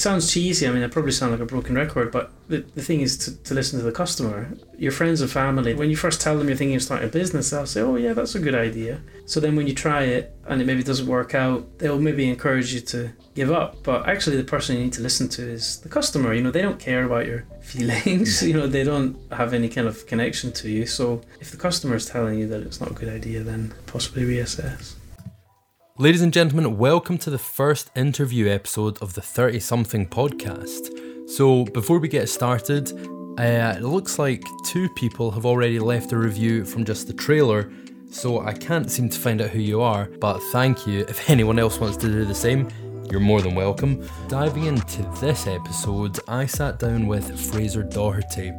sounds cheesy. I mean, I probably sound like a broken record, but the, the thing is to, to listen to the customer. Your friends and family, when you first tell them you're thinking of starting a business, they'll say, oh, yeah, that's a good idea. So then when you try it and it maybe doesn't work out, they'll maybe encourage you to give up. But actually, the person you need to listen to is the customer. You know, they don't care about your feelings, you know, they don't have any kind of connection to you. So if the customer is telling you that it's not a good idea, then possibly reassess. Ladies and gentlemen, welcome to the first interview episode of the 30 something podcast. So, before we get started, uh, it looks like two people have already left a review from just the trailer, so I can't seem to find out who you are, but thank you. If anyone else wants to do the same, you're more than welcome. Diving into this episode, I sat down with Fraser Doherty.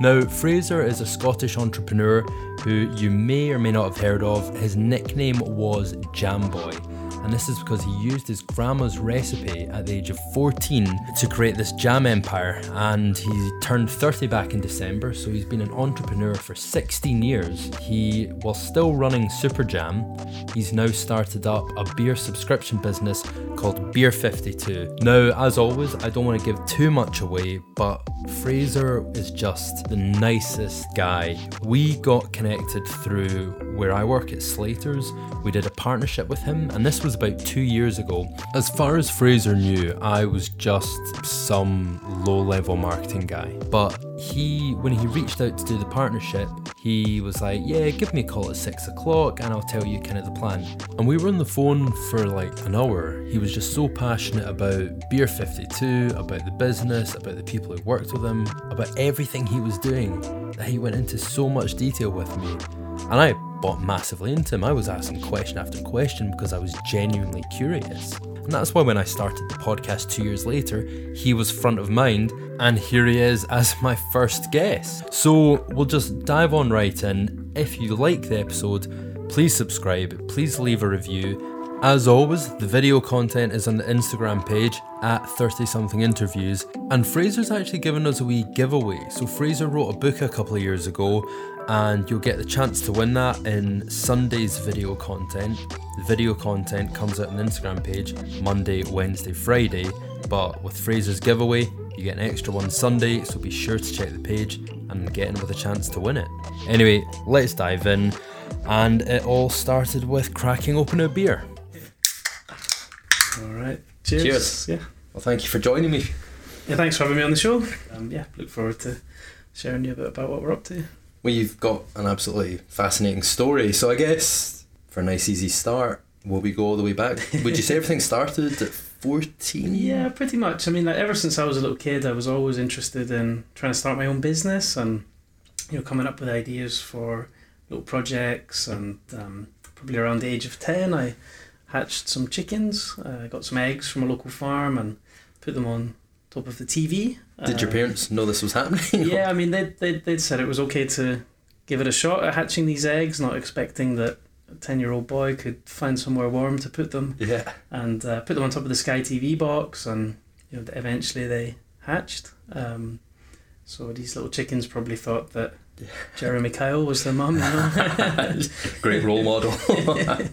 Now, Fraser is a Scottish entrepreneur who you may or may not have heard of. His nickname was Jamboy and this is because he used his grandma's recipe at the age of 14 to create this jam empire. And he turned 30 back in December, so he's been an entrepreneur for 16 years. He, while still running Super Jam, he's now started up a beer subscription business called Beer 52. Now, as always, I don't want to give too much away, but Fraser is just the nicest guy. We got connected through where I work at Slater's. We did a partnership with him, and this was about two years ago. As far as Fraser knew, I was just some low level marketing guy. But he, when he reached out to do the partnership, he was like, Yeah, give me a call at six o'clock and I'll tell you kind of the plan. And we were on the phone for like an hour. He was just so passionate about Beer 52, about the business, about the people who worked with him, about everything he was doing, that he went into so much detail with me. And I bought massively into him. I was asking question after question because I was genuinely curious. And that's why when I started the podcast two years later, he was front of mind, and here he is as my first guest. So we'll just dive on right in. If you like the episode, please subscribe, please leave a review. As always, the video content is on the Instagram page at 30 something interviews, and Fraser's actually given us a wee giveaway. So, Fraser wrote a book a couple of years ago, and you'll get the chance to win that in Sunday's video content. The video content comes out on the Instagram page Monday, Wednesday, Friday, but with Fraser's giveaway, you get an extra one Sunday, so be sure to check the page and get in with a chance to win it. Anyway, let's dive in, and it all started with cracking open a beer. All right. Cheers. Cheers. Yeah. Well, thank you for joining me. Yeah, thanks for having me on the show. Um, yeah, look forward to sharing you a bit about what we're up to. Well, you've got an absolutely fascinating story. So I guess for a nice easy start, will we go all the way back? Would you say everything started at fourteen? Yeah, pretty much. I mean, like ever since I was a little kid, I was always interested in trying to start my own business and you know coming up with ideas for little projects. And um, probably around the age of ten, I hatched some chickens. I uh, got some eggs from a local farm and put them on top of the TV. Did your uh, parents know this was happening? yeah, I mean, they they they'd said it was okay to give it a shot at hatching these eggs, not expecting that a 10 year old boy could find somewhere warm to put them. Yeah. And uh, put them on top of the Sky TV box, and you know, eventually they hatched. Um, so these little chickens probably thought that Jeremy Kyle was their mum. You know? Great role model.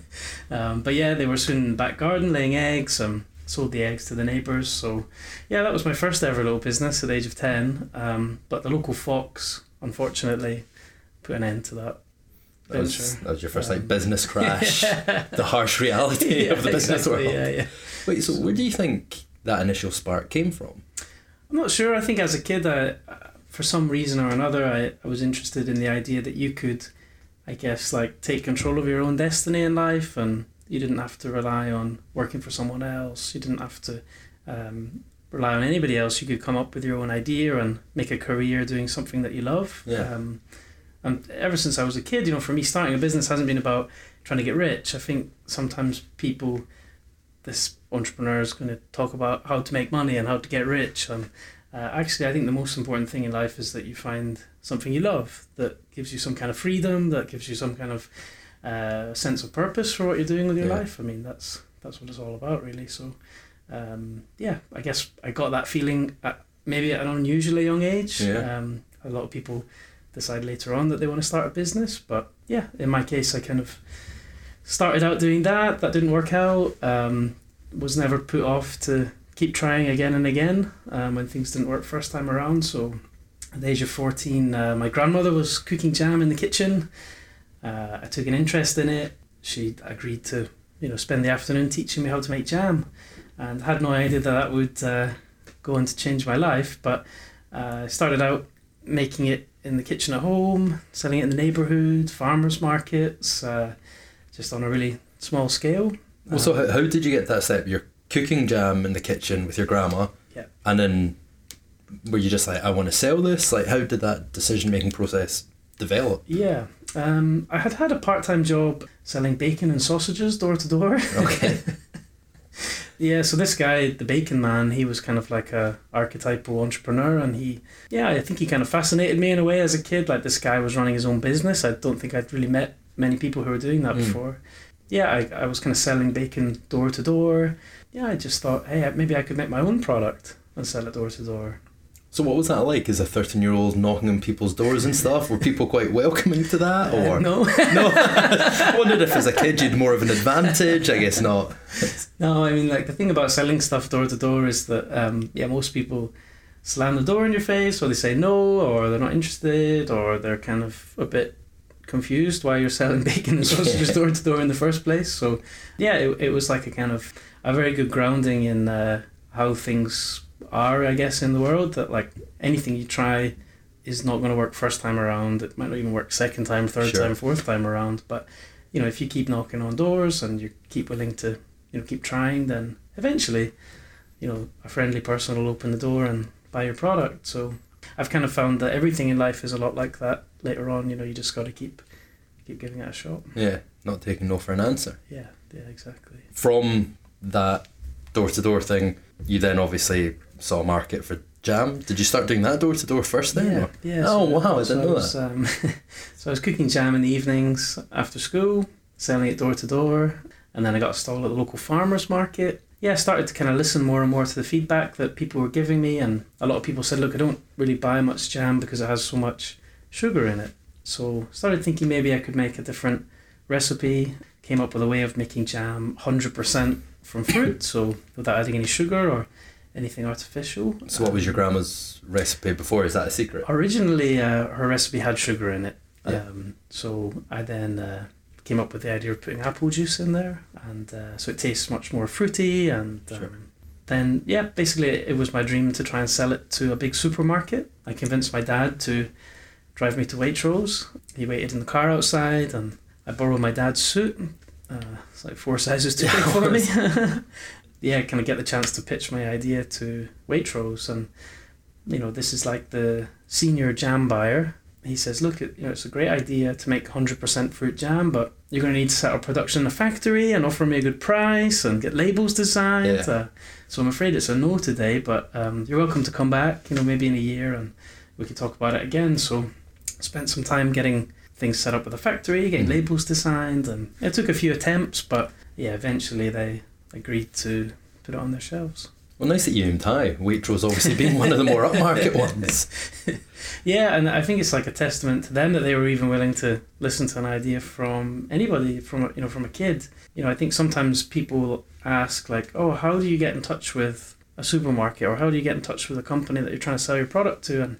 um, but yeah, they were soon in the back garden laying eggs. Um, sold the eggs to the neighbours. So, yeah, that was my first ever little business at the age of 10. Um, but the local fox, unfortunately, put an end to that. That was, that was your first like um, business crash, yeah. the harsh reality yeah, of the business exactly, world. Yeah, yeah. Wait, so where do you think that initial spark came from? I'm not sure. I think as a kid, I, for some reason or another, I, I was interested in the idea that you could, I guess, like take control of your own destiny in life and you didn't have to rely on working for someone else. You didn't have to um, rely on anybody else. You could come up with your own idea and make a career doing something that you love. Yeah. Um, and ever since I was a kid, you know, for me, starting a business hasn't been about trying to get rich. I think sometimes people, this entrepreneur is going to talk about how to make money and how to get rich. And uh, actually, I think the most important thing in life is that you find something you love that gives you some kind of freedom, that gives you some kind of uh, sense of purpose for what you're doing with your yeah. life. I mean, that's that's what it's all about, really. So, um, yeah, I guess I got that feeling at maybe at an unusually young age. Yeah. Um, a lot of people decide later on that they want to start a business, but yeah, in my case, I kind of started out doing that. That didn't work out. Um, was never put off to keep trying again and again um, when things didn't work first time around. So at the age of 14, uh, my grandmother was cooking jam in the kitchen. Uh, I took an interest in it. She agreed to, you know, spend the afternoon teaching me how to make jam, and had no idea that that would uh, go on to change my life. But uh, I started out making it in the kitchen at home, selling it in the neighborhood, farmers markets, uh, just on a really small scale. Well, so how, how did you get that step? You're cooking jam in the kitchen with your grandma, Yeah. and then were you just like, I want to sell this? Like, how did that decision making process develop? Yeah. Um, I had had a part time job selling bacon and sausages door to door. Okay. Yeah, so this guy, the bacon man, he was kind of like a archetypal entrepreneur, and he, yeah, I think he kind of fascinated me in a way as a kid. Like this guy was running his own business. I don't think I'd really met many people who were doing that Mm. before. Yeah, I, I was kind of selling bacon door to door. Yeah, I just thought, hey, maybe I could make my own product and sell it door to door. So what was that like as a 13 year old knocking on people's doors and stuff? Were people quite welcoming to that? Or Uh, no, no? I wondered if as a kid you'd more of an advantage. I guess not. no. I mean, like the thing about selling stuff door to door is that, um, yeah, most people slam the door in your face, or they say no, or they're not interested, or they're kind of a bit confused why you're selling bacon and sausages Yeah. door to door in the first place. So, yeah, it, it was like a kind of a very good grounding in uh, how things are, I guess, in the world. That like anything you try is not going to work first time around. It might not even work second time, third Sure. time, fourth time around. But you know, if you keep knocking on doors and you keep willing to, you know, keep trying, then eventually, you know, a friendly person will open the door and buy your product. So I've kind of found that everything in life is a lot like that. Later on, you know, you just got to keep keep giving it a shot. Yeah, not taking no for an answer. Yeah, yeah, exactly. From that door to door thing, you then obviously saw a market for jam. Did you start doing that door to door first then? Yeah, or- yeah. Oh, wow, I so didn't know was, Um, so I was cooking jam in the evenings after school, selling it door to door, and then I got a stall at the local farmers market. Yeah, I started to kind of listen more and more to the feedback that people were giving me, and a lot of people said, "Look, I don't really buy much jam because it has so much sugar in it." So started thinking maybe I could make a different recipe. Came up with a way of making jam hundred percent from fruit, so without adding any sugar or anything artificial. So what was your grandma's recipe before? Is that a secret? Originally, uh, her recipe had sugar in it. Yeah. Um, so I then uh, came up with the idea of putting apple juice in there, and uh, so it tastes much more fruity. And um, Sure. then, yeah, basically, it was my dream to try and sell it to a big supermarket. I convinced my dad to drive me to Waitrose. He waited in the car outside, and I borrowed my dad's suit. Uh, it's like four sizes too big for me. yeah, kind of get the chance to pitch my idea to Waitrose, and you know, this is like the senior jam buyer. He says, "Look, you know, it's a great idea to make hundred percent fruit jam, but you're going to need to set up production in a factory and offer me a good price and get labels designed." Yeah. Uh, so I'm afraid it's a no today, but um, you're welcome to come back. You know, maybe in a year, and we could talk about it again. So, spent some time getting things set up with the factory, getting Mhm. labels designed, and it took a few attempts, but yeah, eventually they agreed to put it on their shelves. Well, nice that you aimed high. Waitrose obviously being one of the more upmarket ones. Yeah, and I think it's like a testament to them that they were even willing to listen to an idea from anybody, from a- you know, from a kid. You know, I think sometimes people ask like, "Oh, how do you get in touch with a supermarket, or how do you get in touch with a company that you're trying to sell your product to?" And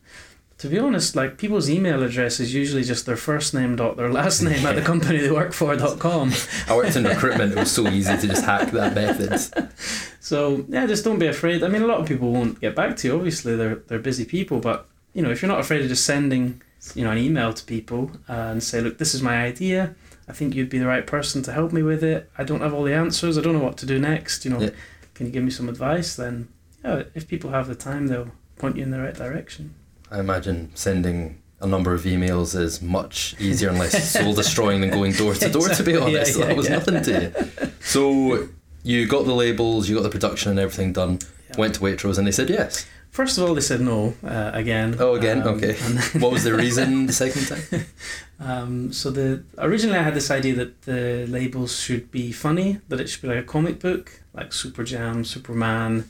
to be honest, like people's email address is usually just their first name dot their last name at the company they work for dot com. I worked in recruitment. It was so easy to just hack that method. So yeah, just don't be afraid. I mean, a lot of people won't get back to you. Obviously, they're they're busy people, but you know, if you're not afraid of just sending, you know, an email to people and say, look, this is my idea. I think you'd be the right person to help me with it. I don't have all the answers. I don't know what to do next. You know, Yeah. can you give me some advice? Then, yeah, if people have the time, they'll point you in the right direction. I imagine sending a number of emails is much easier and less soul destroying than going door to door. To be Exactly, yeah, honest, yeah, that was yeah. nothing to you. So you got the labels, you got the production and everything done. Went to Waitrose and they said yes. First of all, they said no uh, again. Oh, again? Um, Okay. What was the reason the second time? Um, so the originally I had this idea that the labels should be funny, that it should be like a comic book, like Super Jam, Superman,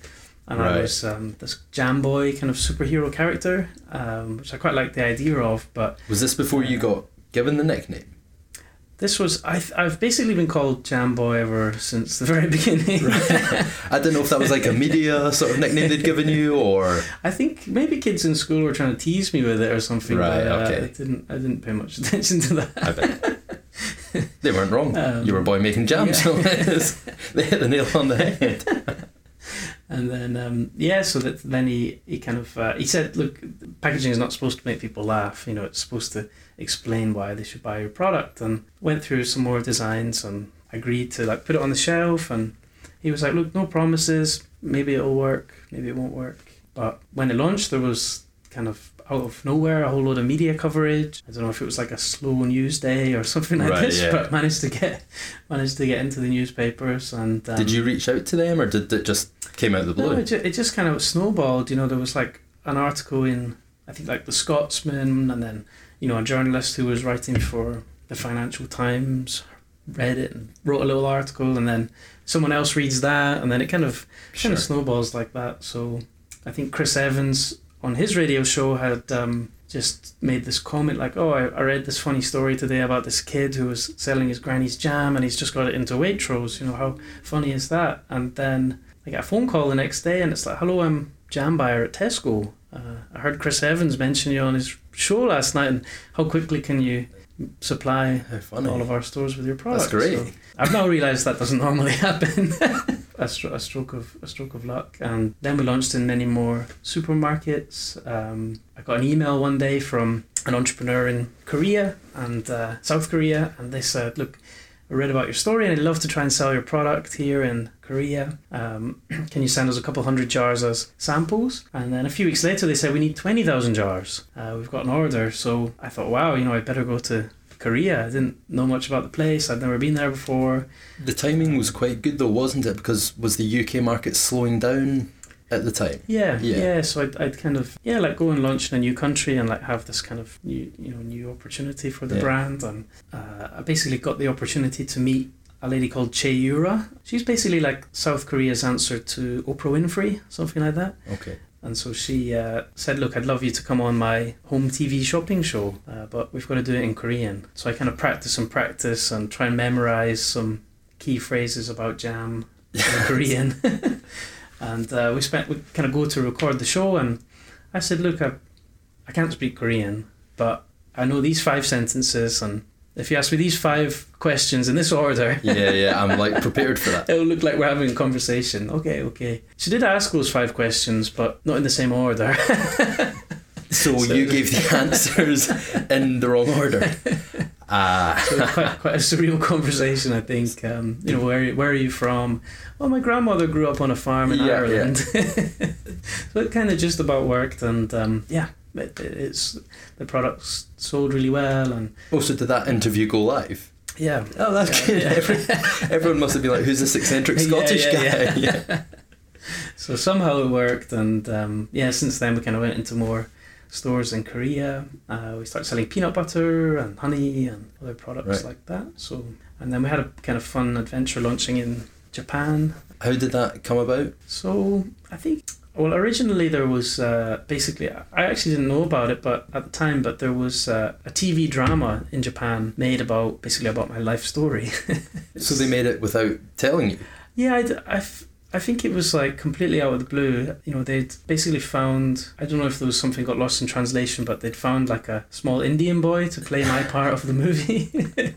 and Right. I was um, this Jam Boy kind of superhero character, um, which I quite liked the idea of. But Was this before you got given the nickname? This was I. I've basically been called Jam Boy ever since the very beginning. I don't know if that was like a media sort of nickname they'd given you, or I think maybe kids in school were trying to tease me with it or something. Right, but, uh, okay. I didn't. I didn't pay much attention to that. I bet they weren't wrong. Um, you were a boy making jam, yeah. so they hit the nail on the head. And then um, yeah, so that then he he kind of uh, he said, look, packaging is not supposed to make people laugh. You know, it's supposed to explain why they should buy your product. And went through some more designs and agreed to like put it on the shelf. And he was like, look, no promises. Maybe it'll work. Maybe it won't work. But when it launched, there was kind of out of nowhere a whole load of media coverage. I don't know if it was like a slow news day or something like Right, this, yeah. but managed to get managed to get into the newspapers. And um, did you reach out to them, or did it just came out of the no, blue? it, ju- it just kind of snowballed. You know, there was like an article in, I think, like the Scotsman, and then, you know, a journalist who was writing for the Financial Times read it and wrote a little article, and then someone else reads that, and then it kind of kind of snowballs like that. So I think Chris Evans on his radio show had um, just made this comment like, "Oh, I, I read this funny story today about this kid who was selling his granny's jam, and he's just got it into Waitrose. You know how funny is that?" And then I get a phone call the next day, and it's like, "Hello, I'm jam buyer at Tesco. Uh, I heard Chris Evans mention you on his show last night, and how quickly can you supply all of our stores with your products?" That's great. So I've now realised that doesn't normally happen. a, stro- a stroke of a stroke of luck, and then we launched in many more supermarkets. Um, I got an email one day from an entrepreneur in Korea and uh, South Korea, and they said, "Look, I read about your story, and I'd love to try and sell your product here in Korea. Um, can you send us a couple hundred jars as samples?" And then a few weeks later, they said, "We need twenty thousand jars. Uh, we've got an order." So I thought, "Wow, you know, I better go to." Korea. I didn't know much about the place. I'd never been there before. The timing was quite good though, wasn't it? Because was the UK market slowing down at the time? Yeah, Yeah. yeah. So I'd, I'd kind of yeah, like go and launch in a new country and like have this kind of new you know new opportunity for the Yeah. brand, and uh, I basically got the opportunity to meet a lady called Che Yura. She's basically like South Korea's answer to Oprah Winfrey, something like that. Okay. And so she uh, said, "Look, I'd love you to come on my home TV shopping show, uh, but we've got to do it in Korean." So I kind of practice and practice and try and memorize some key phrases about jam in Korean. and uh, we spent we kind of go to record the show, and I said, "Look, I, I can't speak Korean, but I know these five sentences, and if you ask me these five questions in this order." Yeah, yeah. I'm like prepared for that. It'll look like we're having a conversation. Okay, okay. She did ask those five questions, but not in the same order. So, So- you gave the answers in the wrong order. Ah. So quite, quite a surreal conversation, I think. Um, you know, where where are you from? Well, my grandmother grew up on a farm in Yeah, Ireland. so it kind of just about worked, and um, yeah, it, it's the products sold really well, and oh, so did that interview go live? yeah. Oh, that's Yeah, good. yeah. Every- everyone must have been like, "Who's this eccentric Scottish yeah, guy?" yeah. So somehow it worked, and um, yeah, since then we kind of went into more stores in Korea. Uh, we started selling peanut butter and honey and other products Right. like that. So, and then we had a kind of fun adventure launching in Japan. How did that come about? So I think. Well, originally there was uh, basically I actually didn't know about it, but at the time, but there was uh, a TV drama in Japan made about basically about my life story. So they made it without telling you. Yeah, I, I I think it was like completely out of the blue. You know, they'd basically found, I don't know if there was something got lost in translation, but they'd found like a small Indian boy to play my part of the movie.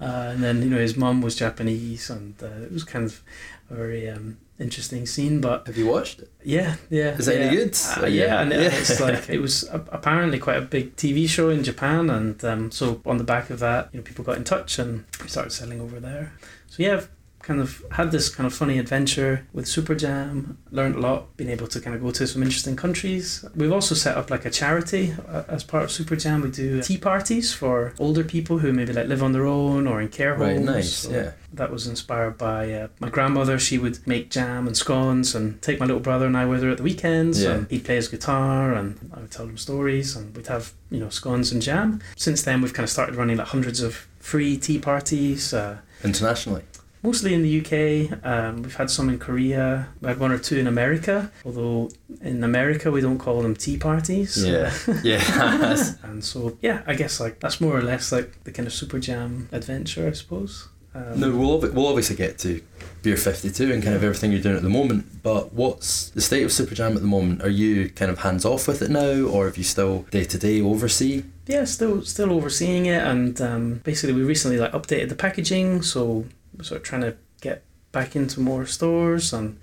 uh, and then, you know, his mom was Japanese, and uh, it was kind of a very um, interesting scene. But Have you watched it? yeah, yeah. Is that yeah. any good? Uh, yeah, and Yeah. it's like it was a- apparently quite a big TV show in Japan, and um, so on the back of that, you know, people got in touch and started selling over there. So yeah, kind of had this kind of funny adventure with Super Jam. Learned a lot, been able to kind of go to some interesting countries. We've also set up like a charity uh, as part of Super Jam. We do tea parties for older people who maybe like live on their own or in care homes. Right, nice. So Yeah. that was inspired by uh, my grandmother. She would make jam and scones and take my little brother and I with her at the weekends. Yeah. And he'd play his guitar and I would tell him stories and we'd have, you know, scones and jam. Since then, we've kind of started running like hundreds of free tea parties. Uh, Internationally. Mostly in the UK. Um, we've had some in Korea. We had one or two in America, although in America we don't call them tea parties. Yeah, yeah. and so yeah, I guess like that's more or less like the kind of super jam adventure, I suppose. Um, no, we'll ob- we'll obviously get to Beer Fifty Two and kind of everything you're doing at the moment. But what's the state of Super Jam at the moment? Are you kind of hands off with it now, or have you still day to day oversee? yeah, still still overseeing it, and um, basically we recently like updated the packaging, so sort of trying to get back into more stores and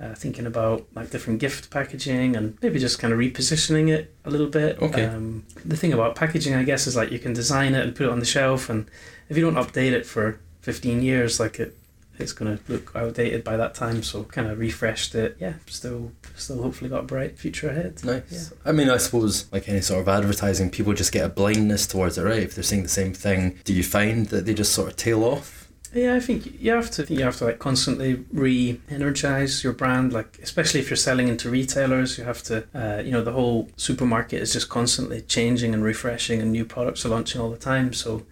uh, thinking about like different gift packaging and maybe just kind of repositioning it a little bit. Okay. Um, the thing about packaging, I guess, is like you can design it and put it on the shelf, and if you don't update it for fifteen years, like it. It's gonna look outdated by that time, so kind of refreshed it. Yeah, still, still hopefully got a bright future ahead. Nice. Yeah. I mean, I suppose like any sort of advertising, people just get a blindness towards it, right? If they're seeing the same thing, do you find that they just sort of tail off? Yeah, I think you have to. You have to like constantly re-energize your brand. Like especially if you're selling into retailers, you have to. Uh, you know, the whole supermarket is just constantly changing and refreshing, and new products are launching all the time. So,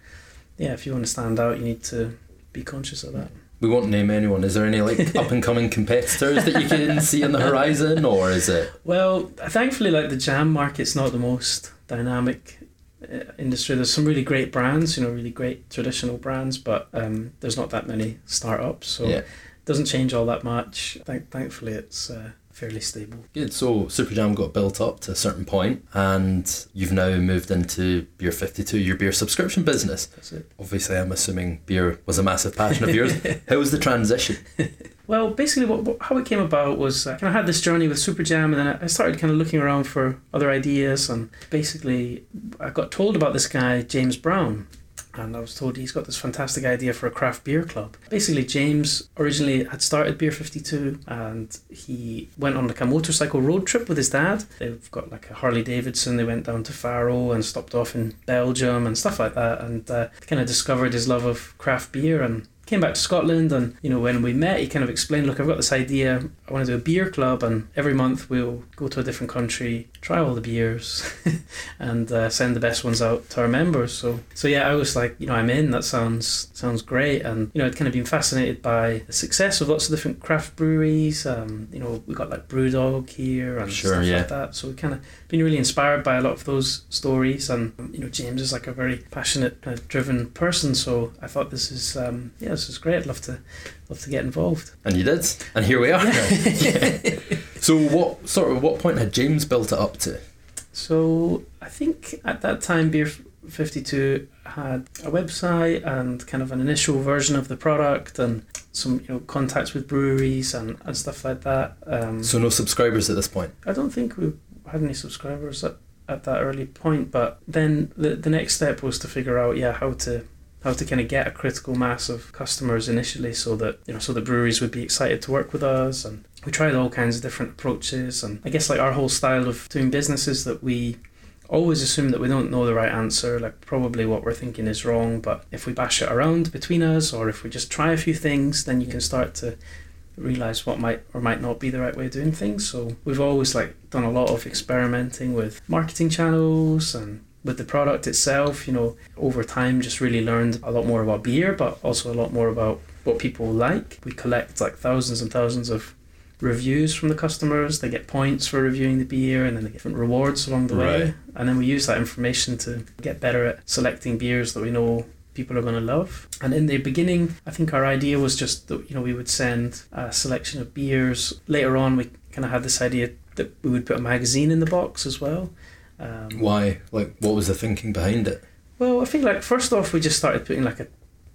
yeah, if you want to stand out, you need to be conscious of that. We won't name anyone. Is there any like up and coming competitors that you can see on the horizon, or is it? Well, thankfully, like the jam market's not the most dynamic industry. There's some really great brands, you know, really great traditional brands, but um, there's not that many startups, so Yeah. it doesn't change all that much. Thank- thankfully, it's uh, fairly stable. Good. So Superjam got built up to a certain point, and you've now moved into Beer Fifty Two, your beer subscription business. That's it. Obviously, I'm assuming beer was a massive passion of yours. How was the transition? Well, basically, what, what how it came about was uh, kind of had this journey with Super Jam, and then I- started kind of looking around for other ideas, and basically, I got told about this guy James Brown, and I was told he's got this fantastic idea for a craft beer club. Basically, James originally had started Beer Fifty Two, and he went on like a motorcycle road trip with his dad. They've got like a Harley Davidson. They went down to Faro and stopped off in Belgium and stuff like that, and uh, kind of discovered his love of craft beer and came back to Scotland and you know when we met he kind of explained look I've got this idea. I want to do a beer club and every month we'll go to a different country try all the beers and uh, send the best ones out to our members. So so yeah I was like you know I'm in that sounds sounds great. And you know I'd kind of been fascinated by the success of lots of different craft breweries. Um, you know we got like Brewdog here and Sure, stuff yeah. like that. So we kind of been really inspired by a lot of those stories. And you know James is like a very passionate kind of driven person. So I thought this is um, yeah this is great. I'd love to love to get involved. And you did, and here we are. Yeah. So, what sort of what point had James built it up to? so I think at that time Beer 52 had a website and kind of an initial version of the product and some you know contacts with breweries and, and stuff like that um, So, no subscribers at this point. I don't think we had any subscribers at, at that early point, but then the the next step was to figure out yeah how to how to kind of get a critical mass of customers initially so that you know so that breweries would be excited to work with us and we tried all kinds of different approaches and I guess like our whole style of doing business is that we always assume that we don't know the right answer like probably what we're thinking is wrong but if we bash it around between us or if we just try a few things then you can start to realize what might or might not be the right way of doing things. So we've always like done a lot of experimenting with marketing channels and with the product itself you know. Over time just really learned a lot more about beer but also a lot more about what people like. We collect like thousands and thousands of reviews from the customers they get points for reviewing the beer and then they get different rewards along the way and then we use that information to get better at selecting beers that we know people are going to love. And in the beginning, I think our idea was just that you know we would send a selection of beers. Later on, we kind of had this idea that we would put a magazine in the box as well. Um, Why? Like, what was the thinking behind it? well, I think like first off, we just started putting like a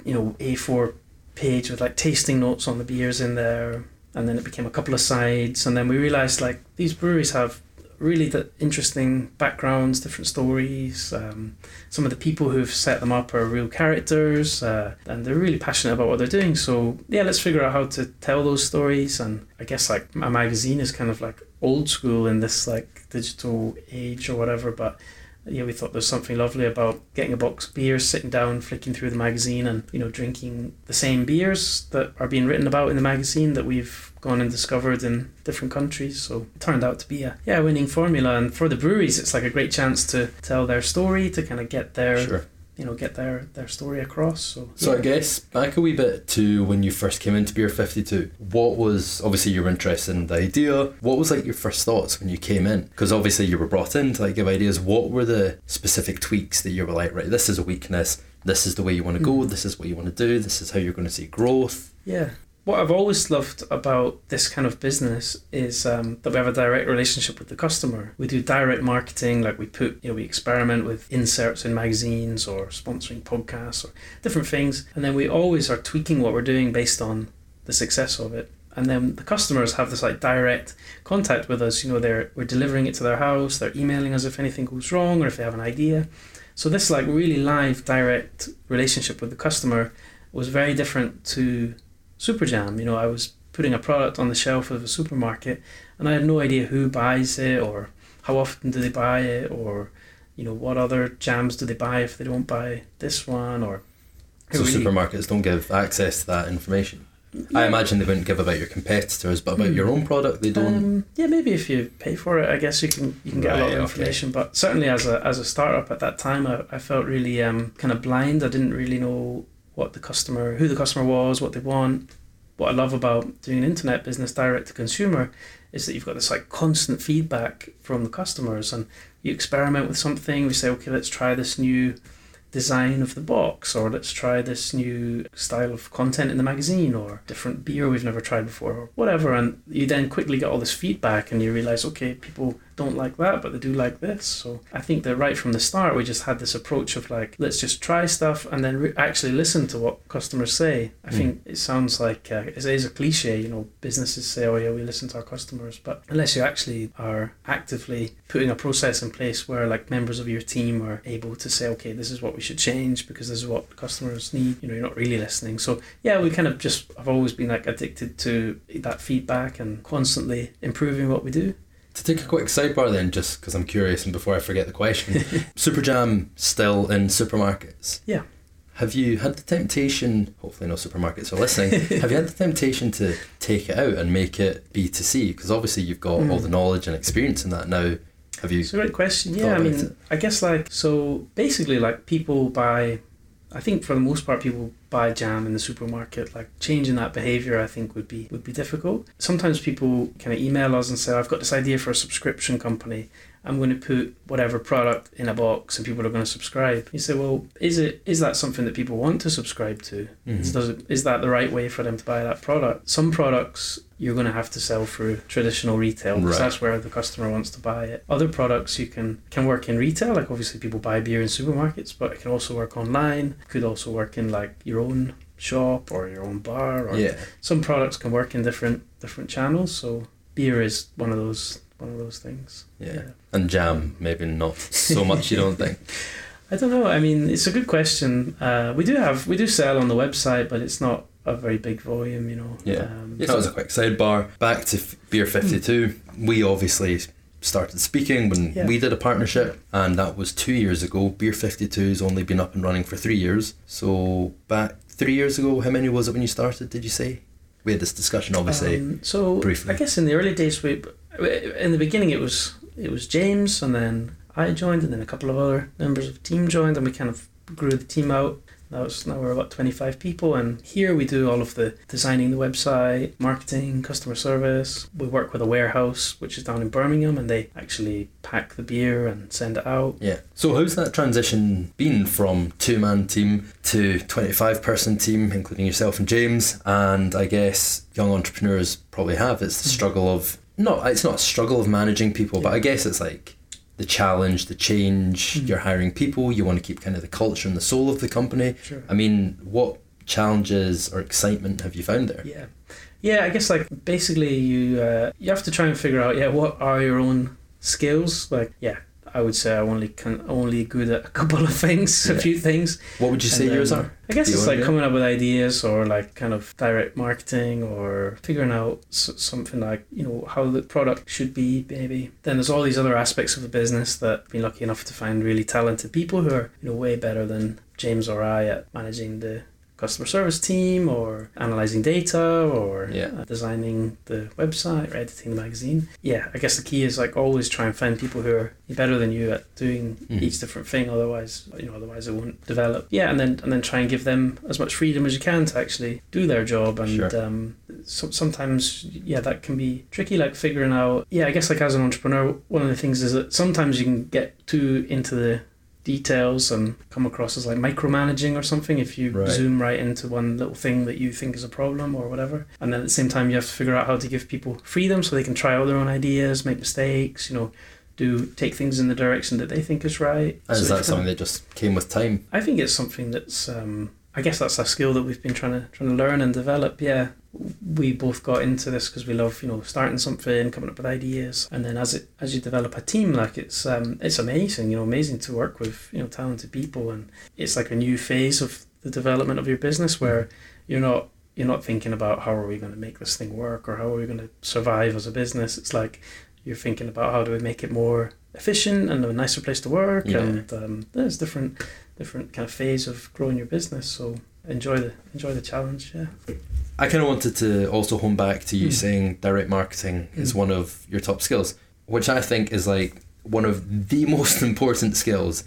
you know A4 page with like tasting notes on the beers in there, and then it became a couple of sides, and then we realized like these breweries have really the interesting backgrounds, different stories. Um, some of the people who've set them up are real characters, uh, and they're really passionate about what they're doing. So yeah, let's figure out how to tell those stories. And I guess like a magazine is kind of like old school in this like digital age or whatever, but yeah, we thought there's something lovely about getting a box of beers, sitting down, flicking through the magazine, and you know drinking the same beers that are being written about in the magazine that we've gone and discovered in different countries. So it turned out to be a yeah winning formula, and for the breweries, it's like a great chance to tell their story, to kind of get their Sure. You know get their their story across. So So I guess back a wee bit to when you first came into Beer Fifty Two. What was obviously your interest in the idea. What was like your first thoughts when you came in? Because obviously you were brought in to like give ideas. What were the specific tweaks that you were like, right? This is a weakness. This is the way you want to go. Mm. This is what you want to do. This is how you're going to see growth. Yeah. What I've always loved about this kind of business is um, that we have a direct relationship with the customer. We do direct marketing, like we put, you know, we experiment with inserts in magazines or sponsoring podcasts or different things, and then we always are tweaking what we're doing based on the success of it. And then the customers have this like direct contact with us. You know, they're we're delivering it to their house. They're emailing us if anything goes wrong or if they have an idea. So this like really live, direct relationship with the customer was very different to Superjam. You know, I was putting a product on the shelf of a supermarket, and I had no idea who buys it or how often do they buy it or you know what other jams do they buy if they don't buy this one or So Really- supermarkets don't give access to that information. I imagine they wouldn't give about your competitors, but about Hmm. your own product, they don't. Um, yeah, maybe if you pay for it, I guess you can you can get a lot Right, of okay. information. But certainly as a as a startup at that time, I, I felt really um, kind of blind. I didn't really know what the customer, who the customer was, what they want. What I love about doing an internet business direct to consumer is that you've got this like constant feedback from the customers, and you experiment with something. We say, okay, let's try this new design of the box or let's try this new style of content in the magazine or different beer we've never tried before or whatever and you then quickly get all this feedback and you realize okay people don't like that but they do like this. So i think that right from the start we just had this approach of like let's just try stuff and then re- actually listen to what customers say. I Mm. think it sounds like uh, it is a cliche you know businesses say oh yeah we listen to our customers. But unless you actually are actively putting a process in place where like members of your team are able to say okay this is what we should change because this is what customers need you know you're not really listening. So yeah we kind of just i've always been like addicted to that feedback and constantly improving what we do To take a quick sidebar then, just because I'm curious and before I forget the question, Superjam still in supermarkets? Yeah. Have you had the temptation, hopefully no supermarkets are listening, have you had the temptation to take it out and make it B2C? Because obviously you've got all Mm. the knowledge and experience in that now. Have you? It's a great question. Yeah, I mean, it? I guess like so basically like people buy. I think for the most part, people buy jam in the supermarket. Like changing that behavior, I think would be would be difficult. Sometimes people kind of email us and say, "I've got this idea for a subscription company. I'm going to put whatever product in a box, and people are going to subscribe." You say, "Well, is it is that something that people want to subscribe to? Mhm. Does it, is that the right way for them to buy that product? Some products you're going to have to sell through traditional retail because Right. that's where the customer wants to buy it. Other products you can can work in retail, like obviously people buy beer in supermarkets, but it can also work online. Could also work in like your own shop or your own bar. Or Yeah. some products can work in different different channels. So beer is one of those one of those things. Yeah. And jam, maybe not so much, you don't think? I don't know. I mean, it's a good question. Uh, we do have we do sell on the website, but it's not a very big volume, you know. Yeah. Um, Yeah, that was a quick sidebar. Back to F- Beer 52. We obviously started speaking when Yeah. we did a partnership, and that was two years ago. Beer 52 has only been up and running for three years. So, back three years ago, how many was it when you started, did you say? We had this discussion, obviously. Um, so briefly. I guess in the early days, we in the beginning it was it was James, and then I joined, and then a couple of other members of the team joined, and we kind of grew the team out. Now it's now we're about twenty five people, and here we do all of the designing the website, marketing, customer service. We work with a warehouse which is down in Birmingham, and they actually pack the beer and send it out. yeah. So, how's that transition been from two man team to 25 person team, including yourself and James? And I guess young entrepreneurs probably have. It's the Mm. struggle of, no, it's not a struggle of managing people, but I guess it's like the challenge, the change. Mm. You're hiring people, you want to keep kind of the culture and the soul of the company. Sure. I mean, what challenges or excitement have you found there? Yeah, yeah. I guess like basically you uh, you have to try and figure out yeah what are your own skills. Like yeah, I would say I only can only good at a couple of things, a few things. What would you say yours are? I guess it's like coming up with ideas or like kind of direct marketing or figuring out s- something like you know how the product should be maybe. Then there's all these other aspects of the business that I've been lucky enough to find really talented people who are you know way better than James or I at managing the customer service team or analyzing data or Yeah. uh, designing the website or editing the magazine. Yeah, I guess the key is like always try and find people who are better than you at doing Mhm. each different thing. Otherwise, you know, otherwise it won't develop. Yeah, and then and then try and give them as much freedom as you can to actually do their job. And Sure. um, so, sometimes, yeah, that can be tricky. Like figuring out. Yeah, I guess like as an entrepreneur, one of the things is that sometimes you can get too into the details and come across as like micromanaging or something if you Right. zoom right into one little thing that you think is a problem or whatever and then at the same time you have to figure out how to give people freedom so they can try out their own ideas make mistakes you know do take things in the direction that they think is right And So is that something that just came with time? I think it's something that's um, I guess that's a skill that we've been trying to trying to learn and develop. Yeah, we both got into this because we love you know starting something, coming up with ideas, and then as it as you develop a team, like it's um, it's amazing. You know, amazing to work with you know talented people, and it's like a new phase of the development of your business where you're not you're not thinking about how are we going to make this thing work or how are we going to survive as a business. It's like you're thinking about how do we make it more efficient and a nicer place to work Yeah. and um, there's different different kind of phase of growing your business so enjoy the enjoy the challenge yeah I kind of wanted to also home back to you Mm. saying direct marketing is Mm. one of your top skills, which I think is like one of the most important skills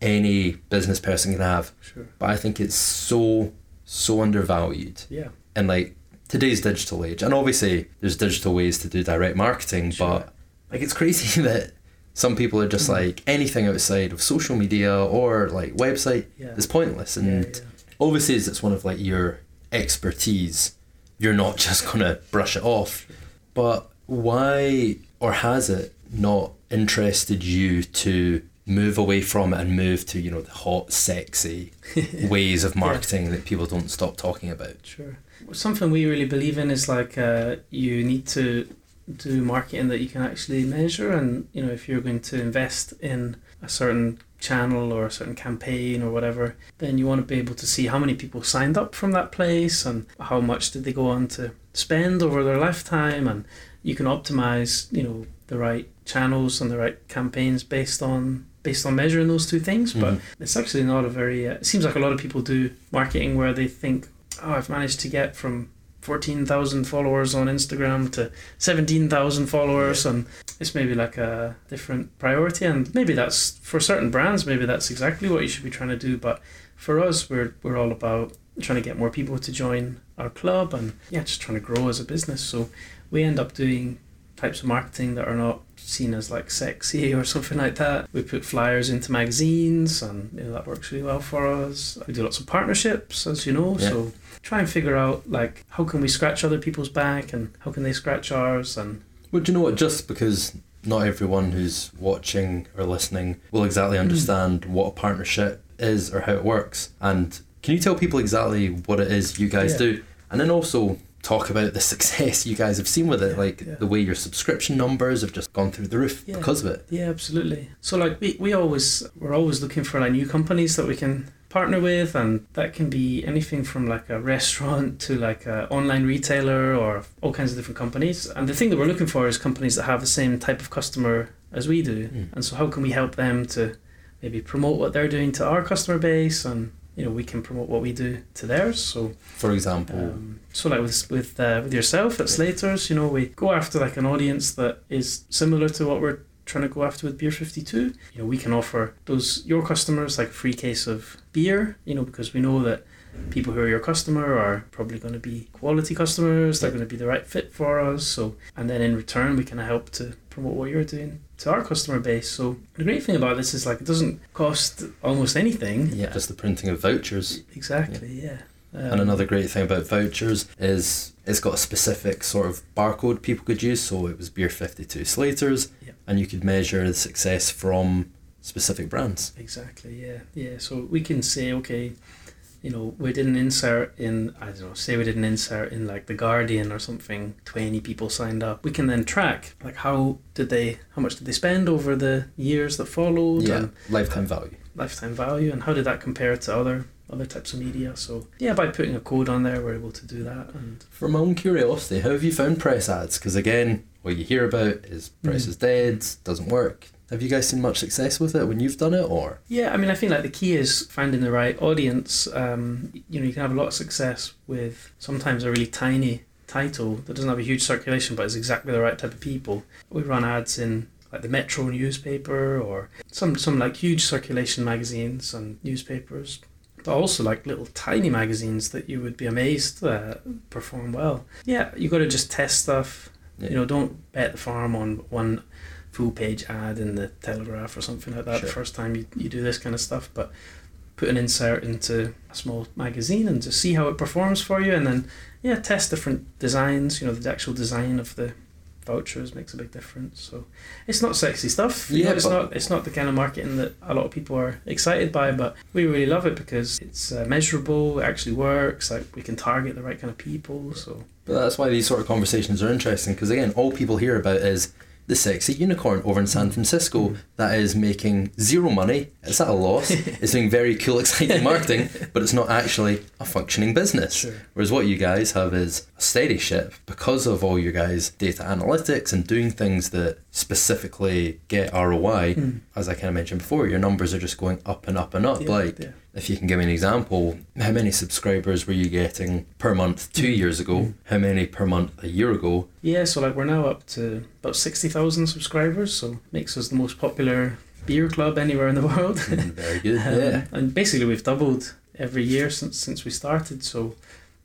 any business person can have. sure But I think it's so, so undervalued yeah And like today's digital age. And obviously, there's digital ways to do direct marketing, Sure. but like it's crazy that some people are just Mm. like anything outside of social media or like website yeah is pointless. And yeah, yeah. obviously it's one of like your expertise you're not just gonna brush it off. But why or has it not interested you to move away from it and move to you know the hot sexy ways of marketing that people don't stop talking about? Sure. Something we really believe in is like uh, you need to do marketing that you can actually measure, and you know if you're going to invest in a certain channel or a certain campaign or whatever, then you want to be able to see how many people signed up from that place and how much did they go on to spend over their lifetime, and you can optimize you know the right channels and the right campaigns based on based on measuring those two things, but Mhm. it's actually not a very. Uh, it seems like a lot of people do marketing where they think, "Oh, I've managed to get from fourteen thousand followers on Instagram to seventeen thousand followers," and it's maybe like a different priority. And maybe that's for certain brands. Maybe that's exactly what you should be trying to do. But for us, we're we're all about trying to get more people to join our club, and yeah, just trying to grow as a business. So we end up doing types of marketing that are not seen as like sexy or something like that. We put flyers into magazines and you know, that works really well for us. We do lots of partnerships as you know, Yeah. so try and figure out like how can we scratch other people's back and how can they scratch ours and well do you know what just because not everyone who's watching or listening will exactly hmm. understand what a partnership is or how it works and can you tell people exactly what it is you guys Yeah. do and then also talk about the success you guys have seen with it Yeah, like yeah. the way your subscription numbers have just gone through the roof because of it Yeah, absolutely. So like we, we always we're always looking for like new companies that we can partner with and that can be anything from like a restaurant to like a online retailer or all kinds of different companies. And the thing that we're looking for is companies that have the same type of customer as we do. Mm. And so how can we help them to maybe promote what they're doing to our customer base and you know we can promote what we do to theirs. So for example um, so like with with uh, with yourself at Slater's, you know, we go after like an audience that is similar to what we're trying to go after with Beer Fifty Two. You know, we can offer those your customers like a free case of beer. You know, because we know that people who are your customer are probably going to be quality customers. They're going to be the right fit for us. So and then in return, we can help to promote what you're doing to our customer base. So the great thing about this is like it doesn't cost almost anything. yeah just the printing of vouchers Exactly. Yeah. Um, and another great thing about vouchers is it's got a specific sort of barcode people could use so it was beer 52 slaters and you could measure the success from specific brands Exactly. Yeah. Yeah. So we can say, okay, you know, we did an insert in, I don't know, say we did an insert in like the Guardian or something. Twenty people signed up. We can then track like how did they, how much did they spend over the years that followed, yeah lifetime value lifetime value, and how did that compare to other other types of media. So yeah, by putting a code on there, we're able to do that. And for my own curiosity how have you found press ads because again what you hear about is price is dead, doesn't work. Have you guys seen much success with it when you've done it, or? Yeah, I mean, I think like the key is finding the right audience. Um, you know, you can have a lot of success with sometimes a really tiny title that doesn't have a huge circulation, but is exactly the right type of people. We run ads in like the Metro newspaper or some some like huge circulation magazines and newspapers, also like little tiny magazines that you would be amazed uh, perform well. Yeah, you got to just test stuff. Yeah. You know, don't bet the farm on one full page ad in the Telegraph or something like that Sure. the first time you, you do this kind of stuff. But put an insert into a small magazine and just see how it performs for you, and then yeah, test different designs. You know, the actual design of the vouchers makes a big difference. So it's not sexy stuff. You know, Yeah, it's not it's not the kind of marketing that a lot of people are excited by, but we really love it because it's uh, measurable. It actually works. Like we can target the right kind of people. So But that's why these sort of conversations are interesting because again, all people hear about is the sexy unicorn over in San Francisco that is making zero money. It's at a loss. it's doing very cool, exciting marketing, but it's not actually a functioning business. Sure. Whereas what you guys have is a steady ship because of all your guys' data analytics and doing things that specifically get ROI. Mm. As I kind of mentioned before, your numbers are just going up and up and up. Yeah, like yeah. If you can give me an example, how many subscribers were you getting per month two Mm. years ago? How many per month a year ago? Yeah, so like we're now up to about sixty thousand subscribers, so makes us the most popular beer club anywhere in the world. Mm, Very good. Um, yeah. And basically, we've doubled every year since since we started. So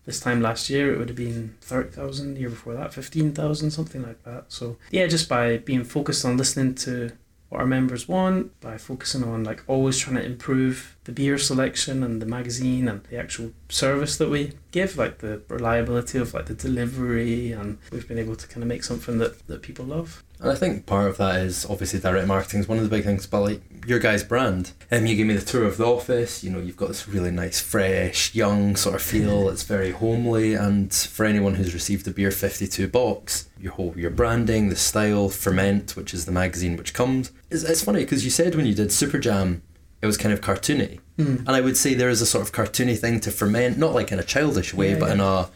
this time last year, it would have been thirty thousand. Year before that, fifteen thousand, something like that. So yeah, just by being focused on listening to what our members want, by focusing on like always trying to improve the beer selection and the magazine and the actual service that we give, like the reliability of like the delivery, and we've been able to kind of make something that that people love. And I think part of that is obviously direct marketing is one of the big things, but like your guys' brand. Um, you gave me the tour of the office, you know, you've got this really nice, fresh, young sort of feel. It's very homely. And for anyone who's received a Beer 52 box, your whole, your branding, the style, Ferment, which is the magazine which comes. It's, it's funny because you said when you did Super Jam, it was kind of cartoony. Mm. And I would say there is a sort of cartoony thing to ferment, not like in a childish way, Yeah, but yeah. in a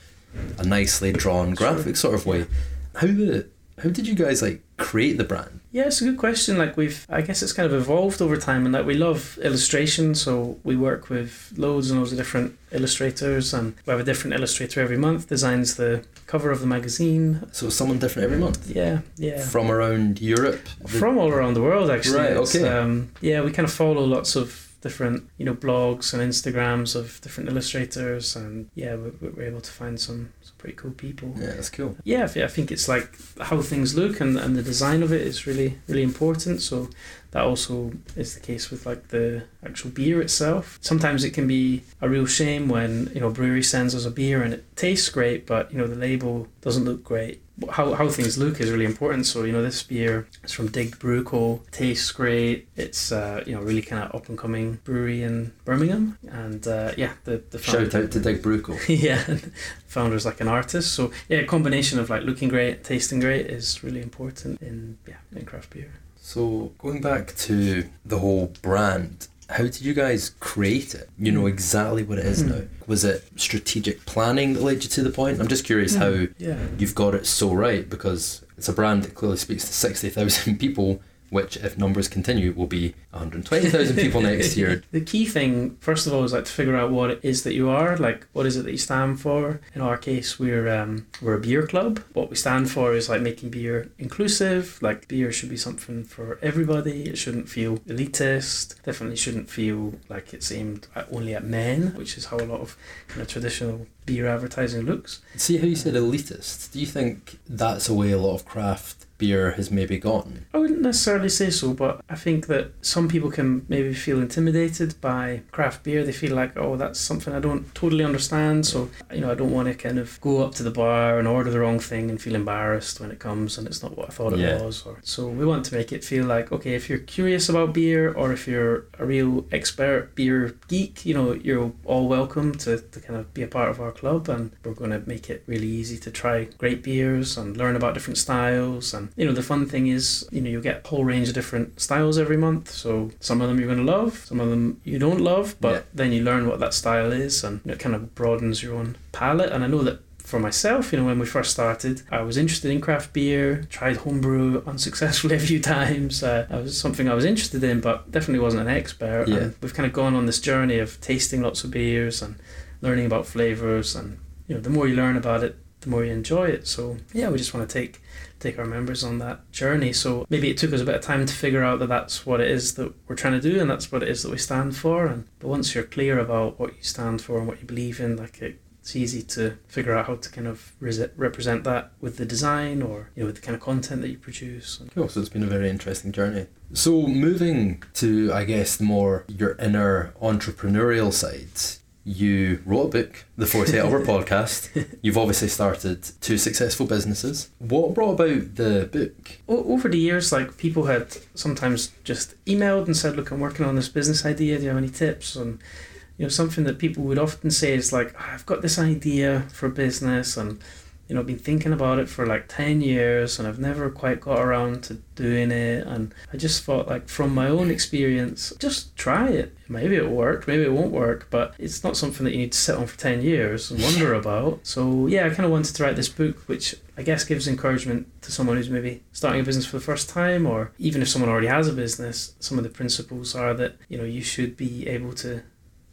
a nicely drawn Sure. graphic sort of way. How the how did you guys like create the brand? Yeah, it's a good question. Like we've, I guess it's kind of evolved over time, and that we love illustration. So we work with loads and loads of different illustrators, and we have a different illustrator every month designs the cover of the magazine. So someone different every month Yeah, yeah. from around Europe. From all around the world, actually. Right, okay. Um, yeah, we kind of follow lots of different, you know, blogs and Instagrams of different illustrators, and yeah, we, we're able to find some, some pretty cool people. yeah, that's cool. Yeah, I think it's like how things look and, and the design of it is really really important. So that also is the case with like the actual beer itself. Sometimes it can be a real shame when you know a brewery sends us a beer and it tastes great, but you know the label doesn't look great. How, how things look is really important. So you know this beer is from Dig Brew Co. Tastes great. It's uh, you know really kind of up and coming brewery in Birmingham, and uh, yeah, the the Shout out to Dig Brew Co. yeah, founder's like an artist. So yeah, a combination of like looking great, tasting great is really important in yeah in craft beer. So going back to the whole brand, how did you guys create it? You know exactly what it is Hmm. now. Was it strategic planning that led you to the point? I'm just curious how Yeah. you've got it so right because it's a brand that clearly speaks to 60,000 people, which, if numbers continue, will be 120,000 people next year. The key thing, first of all, is like to figure out what it is that you are. Like, what is it that you stand for? In our case, we're um, we're a beer club. What we stand for is like making beer inclusive. Like, beer should be something for everybody. It shouldn't feel elitist. Definitely shouldn't feel like it's aimed at, only at men, which is how a lot of kind of traditional beer advertising looks. See how you said elitist? Do you think that's a way a lot of craft beer has maybe gone? I wouldn't necessarily say so, but I think that some people can maybe feel intimidated by craft beer. They feel like, oh, that's something I don't totally understand. So, you know, I don't want to kind of go up to the bar and order the wrong thing and feel embarrassed when it comes and it's not what I thought it Yeah. was. Or so we want to make it feel like, okay, if you're curious about beer or if you're a real expert beer geek, you know, you're all welcome to, to kind of be a part of our club and we're going to make it really easy to try great beers and learn about different styles and you know the fun thing is you know you get a whole range of different styles every month so some of them you're going to love some of them you don't love but Yeah. then you learn what that style is and you know, it kind of broadens your own palate and I know that for myself, you know, when we first started, I was interested in craft beer, tried homebrew unsuccessfully a few times. Uh, that was something I was interested in, but definitely wasn't an expert. Yeah. And we've kind of gone on this journey of tasting lots of beers and learning about flavors. And, you know, the more you learn about it, the more you enjoy it. So, yeah, we just want to take take our members on that journey. So maybe it took us a bit of time to figure out that that's what it is that we're trying to do and that's what it is that we stand for. And but once you're clear about what you stand for and what you believe in, like it, it's easy to figure out how to kind of res- represent that with the design or you know with the kind of content that you produce. Cool. So it's been a very interesting journey. So moving to, I guess, more your inner entrepreneurial side. You wrote a book, the 48 Hour Podcast. You've obviously started two successful businesses. What brought about the book? O- over the years, like people had sometimes just emailed and said, "Look, I'm working on this business idea. Do you have any tips?" And you know, something that people would often say is like, ah, "I've got this idea for a business, and you know, I've been thinking about it for like ten years, and I've never quite got around to doing it." And I just thought, like, from my own experience, just try it. Maybe it'll work, maybe it won't work, but it's not something that you need to sit on for ten years and wonder about. So yeah, I kind of wanted to write this book, which I guess gives encouragement to someone who's maybe starting a business for the first time, or even if someone already has a business. Some of the principles are that you know you should be able to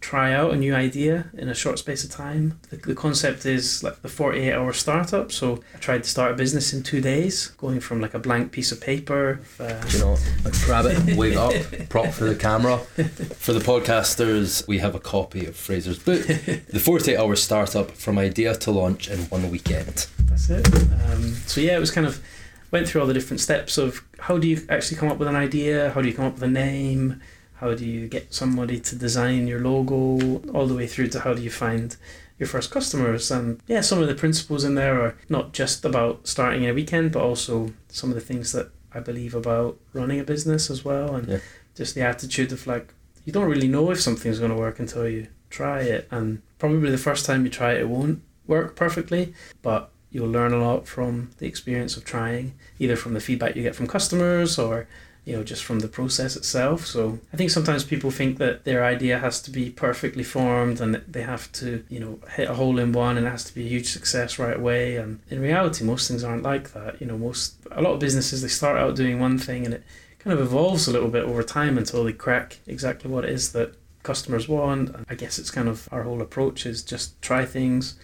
try out a new idea in a short space of time. The, the concept is like the 48 hour startup. So I tried to start a business in two days, going from like a blank piece of paper. Uh, you know, like grab it, wave it up, prop for the camera. For the podcasters, we have a copy of Fraser's book, The 48 Hour Startup from Idea to Launch in One Weekend. that's it. Um, so yeah, it was kind of went through all the different steps of how do you actually come up with an idea, how do you come up with a name, how do you get somebody to design your logo, all the way through to how do you find your first customers. And yeah, some of the principles in there are not just about starting in a weekend, but also some of the things that I believe about running a business as well, and Yeah. just the attitude of like you don't really know if something's going to work until you try it, and probably the first time you try it, it won't work perfectly, but you'll learn a lot from the experience of trying, either from the feedback you get from customers or you know just from the process itself. So I think sometimes people think that their idea has to be perfectly formed and they have to you know hit a hole in one and it has to be a huge success right away. And in reality, most things aren't like that. You know, most a lot of businesses they start out doing one thing and it kind of evolves a little bit over time until they crack exactly what it is that customers want. And I guess it's kind of our whole approach is just try things,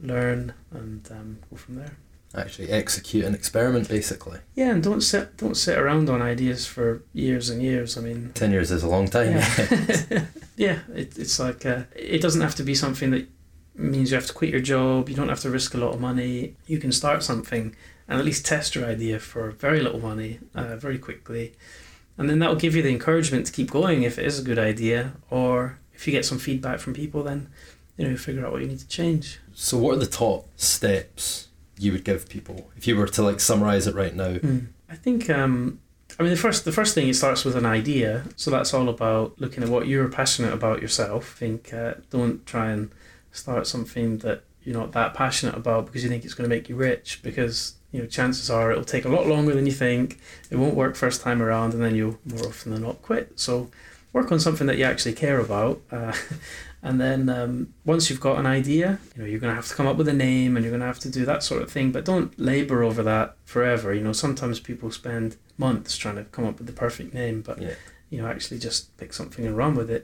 learn, and um, go from there. Actually, execute an experiment basically. Yeah, and don't sit don't sit around on ideas for years and years. I mean, 10 years is a long time. yeah, yeah it, it's like uh, it doesn't have to be something that means you have to quit your job. You don't have to risk a lot of money. You can start something and at least test your idea for very little money, uh, very quickly, and then that will give you the encouragement to keep going if it is a good idea, or if you get some feedback from people, then you know you figure out what you need to change. So, what are the top steps you would give people if you were to like summarize it right now? I think um, I mean the first the first thing it starts with an idea, so that's all about looking at what you're passionate about yourself. I think uh, don't try and start something that you're not that passionate about because you think it's going to make you rich because you know chances are it'll take a lot longer than you think. It won't work first time around, and then you'll more often than not quit. So work on something that you actually care about. Uh, and then um, once you've got an idea, you know you're going to have to come up with a name and you're going to have to do that sort of thing. But don't labor over that forever. You know sometimes people spend months trying to come up with the perfect name, but Yeah. you know actually just pick something and run with it.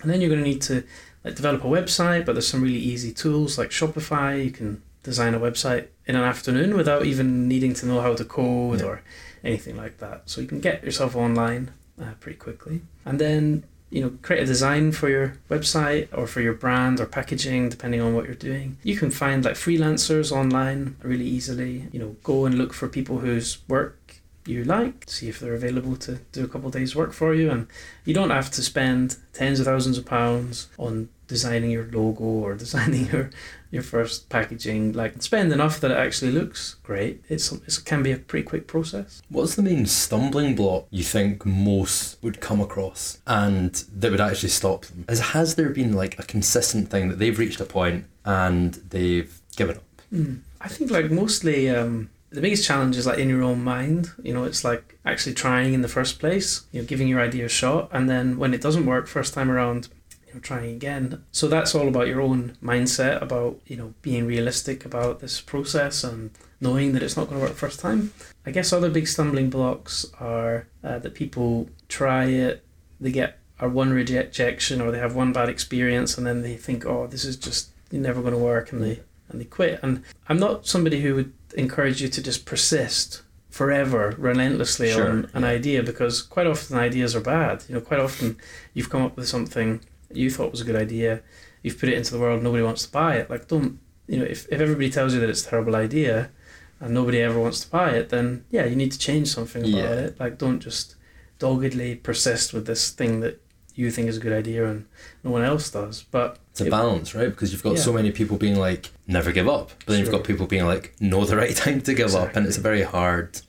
And then you're going to need to like develop a website, but there's some really easy tools like Shopify. You can design a website in an afternoon without even needing to know how to code Yeah. or anything like that. So you can get yourself online uh, pretty quickly, and then you know create a design for your website or for your brand or packaging depending on what you're doing. You can find like freelancers online really easily. You know go and look for people whose work you like see if they're available to do a couple days work for you. And you don't have to spend tens of thousands of pounds on designing your logo or designing your your first packaging like spend enough that it actually looks great it's, it's it can be a pretty quick process What's the main stumbling block you think most would come across and that would actually stop them? As has there been like a consistent thing that they've reached a point and they've given up? Mm. I think like mostly um, the biggest challenge is like in your own mind. You know, it's like actually trying in the first place. You know, giving your idea a shot, and then when it doesn't work first time around, know, trying again. So that's all about your own mindset, about you know being realistic about this process and knowing that it's not going to work first time. I guess other big stumbling blocks are uh, that people try it, they get a one rejection or they have one bad experience, and then they think, oh, this is just never going to work, and they and they quit. And I'm not somebody who would encourage you to just persist forever, relentlessly Sure, on an yeah. idea because quite often ideas are bad. You know, quite often you've come up with something you thought was a good idea, you've put it into the world, nobody wants to buy it. Like, don't, you know, if, if everybody tells you that it's a terrible idea and nobody ever wants to buy it, then yeah, you need to change something about Yeah. it. Like, don't just doggedly persist with this thing that you think is a good idea and no one else does. But It's a it- balance, right? Because you've got so many people being like, never give up. But then you've got people being like, know the right time to give up. And it's a very hard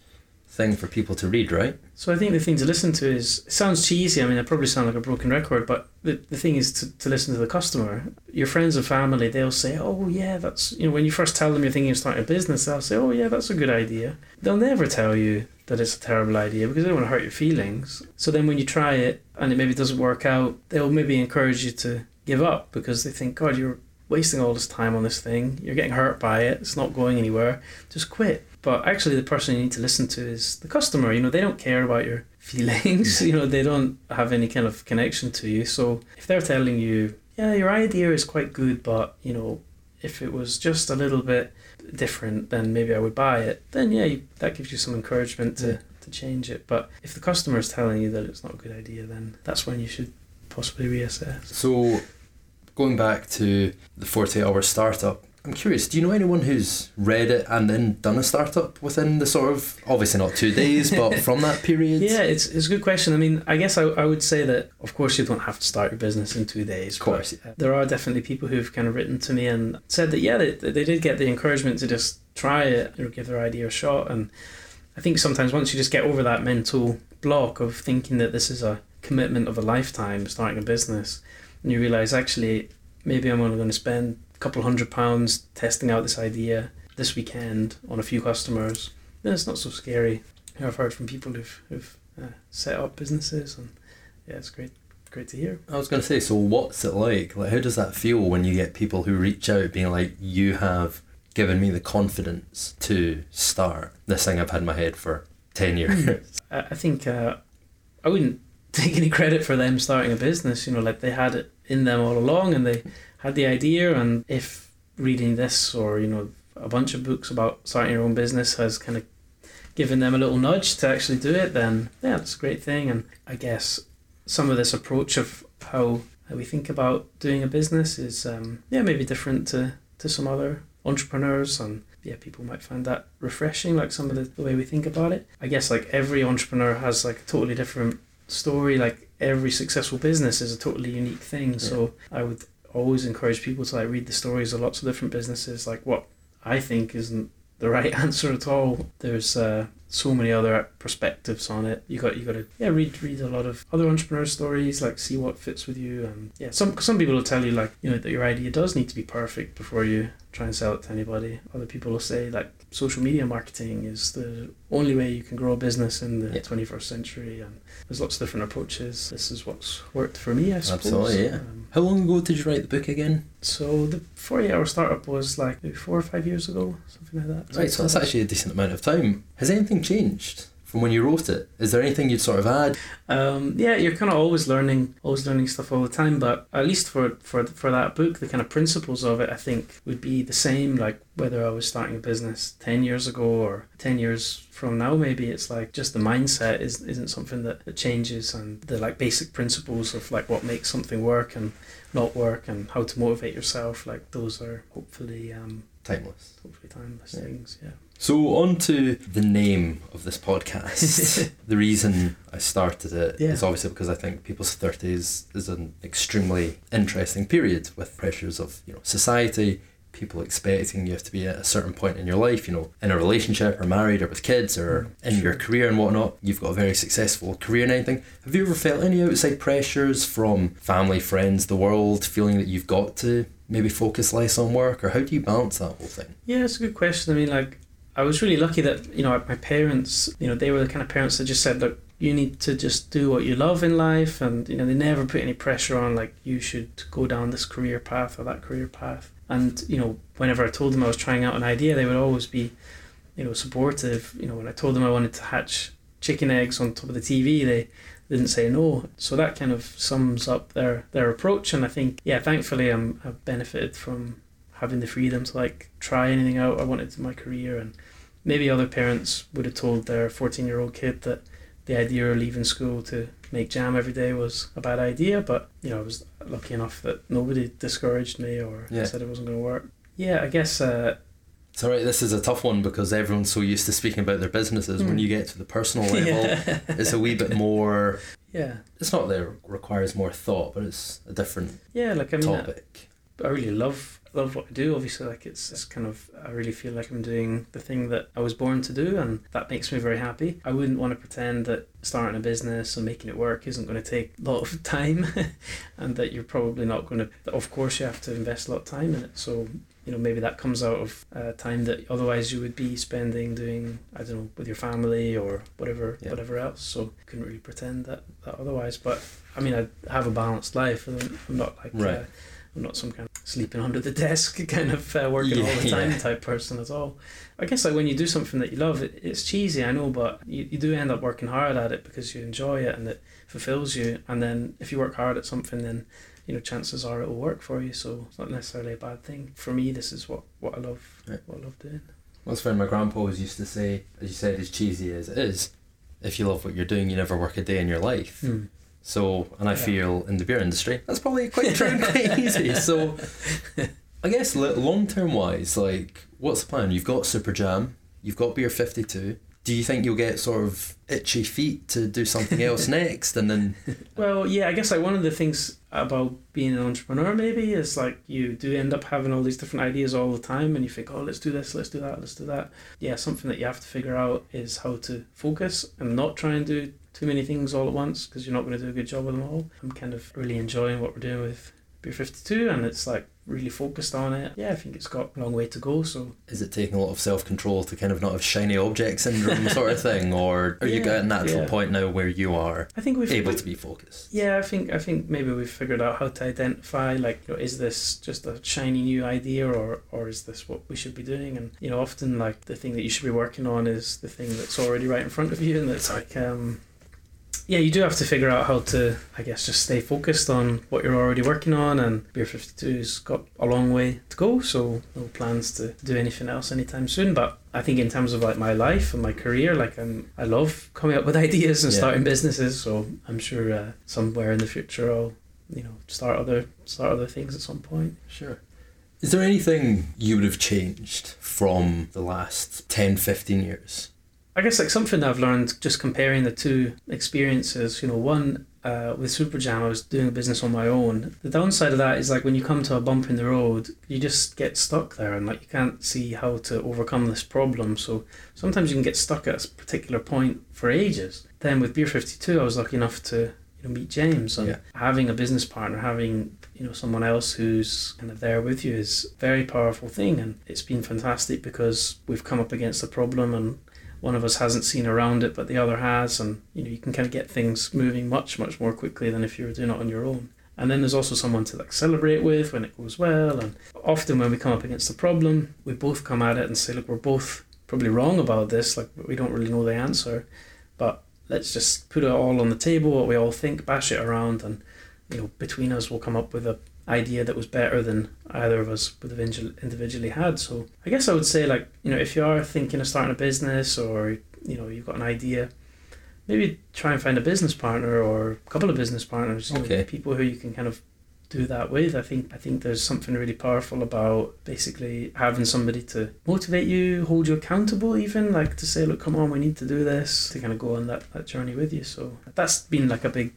thing for people to read, right? So I think the thing to listen to is sounds cheesy. I mean, I probably sound like a broken record, but the, the thing is to, to listen to the customer. Your friends and family, they'll say, "Oh yeah, that's you know." When you first tell them you're thinking of starting a business, they'll say, "Oh yeah, that's a good idea." They'll never tell you that it's a terrible idea because they don't want to hurt your feelings. So then when you try it and it maybe doesn't work out, they'll maybe encourage you to give up because they think, "God, you're wasting all this time on this thing. You're getting hurt by it. It's not going anywhere. Just quit." But actually, the person you need to listen to is the customer. You know, they don't care about your feelings. you know, they don't have any kind of connection to you. So if they're telling you, yeah, your idea is quite good, but you know, if it was just a little bit different, then maybe I would buy it. Then yeah, you, that gives you some encouragement to Yeah. to change it. But if the customer is telling you that it's not a good idea, then that's when you should possibly reassess. So, going back to the 48 hour startup, I'm curious, do you know anyone who's read it and then done a startup within the sort of, obviously not two days, but from that period? Yeah, it's, it's a good question. I mean, I guess I, I would say that, of course, you don't have to start your business in two days. Of course, but, uh, there are definitely people who've kind of written to me and said that, yeah, they, they did get the encouragement to just try it or give their idea a shot. And I think sometimes once you just get over that mental block of thinking that this is a commitment of a lifetime, starting a business, and you realize actually, maybe I'm only going to spend a couple hundred pounds testing out this idea this weekend on a few customers, then it's not so scary. You know, I've heard from people who've, who've uh, set up businesses, and yeah, it's great, great to hear. I was going to say, so what's it like? Like, how does that feel when you get people who reach out being like, you have given me the confidence to start this thing I've had in my head for 10 years? I, I think uh, I wouldn't take any credit for them starting a business. You know, like they had it in them all along, and they had the idea. And if reading this or you know a bunch of books about starting your own business has kind of given them a little nudge to actually do it, then yeah, that's a great thing. And I guess some of this approach of how, we think about doing a business is um, yeah maybe different to, to some other entrepreneurs and yeah people might find that refreshing like some of the, the way we think about it i guess like every entrepreneur has like a totally different story like every successful business is a totally unique thing so i would always encourage people to like read the stories of lots of different businesses. Like what i think isn't the right answer at all. There's uh, so many other perspectives on it. You got you got to yeah read read a lot of other entrepreneur stories like see what fits with you. And yeah some some people will tell you like you know that your idea does need to be perfect before you try and sell it to anybody. Other people will say like social media marketing is the only way you can grow a business in the Yeah. 21st century and there's lots of different approaches this is what's worked for me i suppose Absolutely, yeah. um, How long ago did you write the book again? so the 48 hour startup was like four or five years ago something like that Right, so that's actually a decent amount of time. Has anything changed from when you wrote it? Is there anything you'd sort of add? Um, yeah, you're kind of always learning, always learning stuff all the time. But at least for for for that book, the kind of principles of it, I think, would be the same. Like whether I was starting a business ten years ago or ten years from now, maybe it's like just the mindset is isn't something that, that changes, and the like basic principles of like what makes something work and not work, and how to motivate yourself. Like those are hopefully um Timeless. hopefully timeless Yeah. things. Yeah. So on to the name of this podcast. the reason I started it is Yeah. obviously because I think people's thirties is an extremely interesting period with pressures of you know society, people expecting you have to be at a certain point in your life, you know, in a relationship or married or with kids or Mm, in your career and whatnot. You've got a very successful career and anything. Have you ever felt any outside pressures from family, friends, the world, feeling that you've got to maybe focus less on work, or how do you balance that whole thing? Yeah, it's a good question. I mean, like, I was really lucky that you know my parents, you know, they were the kind of parents that just said, look, you need to just do what you love in life and you know they never put any pressure on like you should go down this career path or that career path. And you know whenever i told them i was trying out an idea they would always be you know supportive. You know when i told them i wanted to hatch chicken eggs on top of the tv they didn't say no. So that kind of sums up their their approach and i think yeah thankfully i'm i've benefited from having the freedom to like try anything out i wanted in my career and maybe other parents would have told their 14 year old kid that the idea of leaving school to make jam every day was a bad idea, but you know I was lucky enough that nobody discouraged me or Yeah. said it wasn't going to work. Yeah, I guess. Uh, It's this is a tough one because everyone's so used to speaking about their businesses. When Mm. you get to the personal level, yeah, it's a wee bit more. yeah, It's not that it requires more thought, but it's a different yeah. Like I mean, I, topic. I really love love what I do. Obviously, like it's it's kind of I really feel like I'm doing the thing that I was born to do, and that makes me very happy. I wouldn't want to pretend that starting a business and making it work isn't going to take a lot of time, and that you're probably not going to. Of course, you have to invest a lot of time in it. So you know maybe that comes out of uh, time that otherwise you would be spending doing I don't know with your family or whatever Yeah. whatever else. So couldn't really pretend that, that otherwise. But I mean I have a balanced life. and I'm not like Right. uh, I'm not some kind of sleeping under the desk kind of uh, working all the time yeah. type person at all. I guess like when you do something that you love, it, it's cheesy, I know, but you, you do end up working hard at it because you enjoy it and it fulfills you. And then if you work hard at something, then you know chances are it will work for you. So it's not necessarily a bad thing. For me, this is what what I love. Right. What I love doing. That's when my grandpa always used to say, as you said, as cheesy as it is, if you love what you're doing, you never work a day in your life. So, and I Yeah. feel in the beer industry, that's probably quite true and quite easy. So, I guess long term wise, like, what's the plan? You've got Super Jam, you've got Beer 52. Do you think you'll get sort of itchy feet to do something else next? And then, Well, yeah, I guess like one of the things about being an entrepreneur maybe is like you do end up having all these different ideas all the time and you think, oh, let's do this, let's do that, let's do that. Yeah, something that you have to figure out is how to focus and not try and do too many things all at once because you're not going to do a good job with them all. I'm kind of really enjoying what we're doing with Beer 52 and it's like really focused on it. Yeah, I think it's got a long way to go. So is it taking a lot of self control to kind of not have shiny object syndrome sort of thing? Or are you Yeah, at a natural yeah. point now where you are I think we've able we- to be focused? Yeah, I think I think maybe we've figured out how to identify like you know, is this just a shiny new idea or or is this what we should be doing? And you know, often like the thing that you should be working on is the thing that's already right in front of you, and it's like um, yeah, you do have to figure out how to I guess just stay focused on what you're already working on. And Beer 52's got a long way to go, so no plans to do anything else anytime soon. But I think in terms of like my life and my career, like I'm I love coming up with ideas and Yeah. starting businesses. So I'm sure uh, somewhere in the future I'll you know start other start other things at some point. Sure. Is there anything you would have changed from the last 10, 15 years? I guess like something I've learned just comparing the two experiences. You know, one uh, with Super Jam, I was doing a business on my own. The downside of that is like when you come to a bump in the road, you just get stuck there, and like you can't see how to overcome this problem. So sometimes you can get stuck at a particular point for ages. Then with Beer Fifty Two, I was lucky enough to you know meet James and Yeah. having a business partner, having you know someone else who's kind of there with you is a very powerful thing, and it's been fantastic because we've come up against a problem and one of us hasn't seen around it but the other has and you know you can kind of get things moving much much more quickly than if you were doing it on your own. And then there's also someone to like celebrate with when it goes well and often when we come up against a problem we both come at it and say look we're both probably wrong about this like we don't really know the answer but let's just put it all on the table what we all think bash it around and you know between us we'll come up with a idea that was better than either of us would have individu- individually had. So I guess I would say like you know if you are thinking of starting a business or you know you've got an idea, maybe try and find a business partner or a couple of business partners. You know, people who you can kind of do that with. I think I think there's something really powerful about basically having somebody to motivate you, hold you accountable even, like to say, look, come on, we need to do this, to kind of go on that, that journey with you. So that's been like a big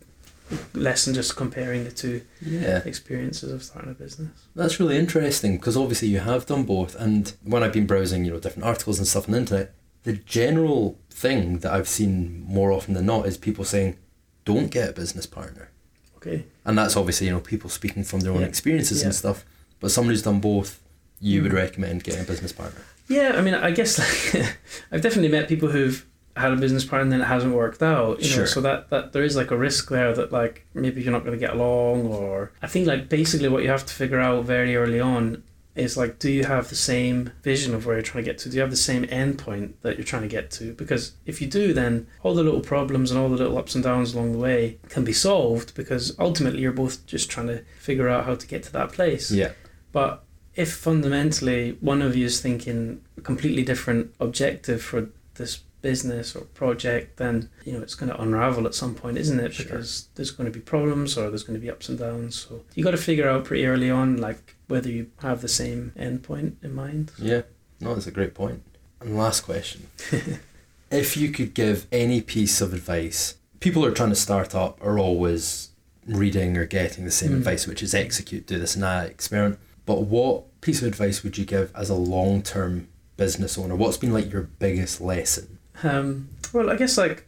lesson just comparing the two Yeah. experiences of starting a business. That's really interesting because obviously you have done both. And when I've been browsing, you know, different articles and stuff on the internet, the general thing that I've seen more often than not is people saying, don't get a business partner. Okay. And that's obviously, you know, people speaking from their own Yeah. experiences and stuff. But someone who's done both, you would Mm. recommend getting a business partner. Yeah, I mean, I guess like I've definitely met people who've had a business partner and then it hasn't worked out. You know, Sure. so that, that there is like a risk there that like maybe you're not going to get along or I think like basically what you have to figure out very early on is like do you have the same vision of where you're trying to get to? Do you have the same endpoint that you're trying to get to? Because if you do, then all the little problems and all the little ups and downs along the way can be solved because ultimately you're both just trying to figure out how to get to that place. Yeah. But if fundamentally one of you is thinking a completely different objective for this business or project, then you know it's going to unravel at some point, isn't it? Sure. Because there's going to be problems or there's going to be ups and downs. So you got to figure out pretty early on, like whether you have the same endpoint in mind. Yeah. No, that's a great point. And last question. if you could give any piece of advice, people who are trying to start up are always reading or getting the same Mm. advice, which is execute, do this and that, experiment. But what piece of advice would you give as a long term business owner? What's been like your biggest lesson? Um, well, I guess like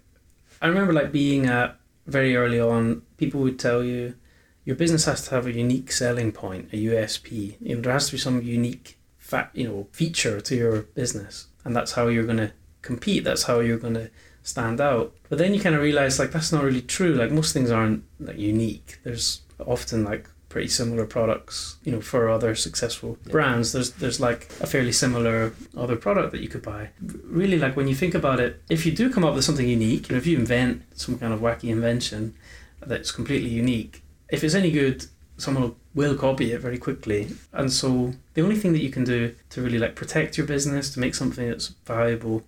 I remember like being at very early on, people would tell you your business has to have a unique selling point, a USP. You know, there has to be some unique fa- you know feature to your business, and that's how you're going to compete. That's how you're going to stand out. But then you kind of realize like that's not really true. Like most things aren't like unique. There's often like pretty similar products, you know, for other successful Yeah. brands. There's there's like a fairly similar other product that you could buy. Really, like when you think about it, if you do come up with something unique, you know, if you invent some kind of wacky invention that's completely unique, if it's any good, someone will copy it very quickly. And so the only thing that you can do to really like protect your business, to make something that's valuable,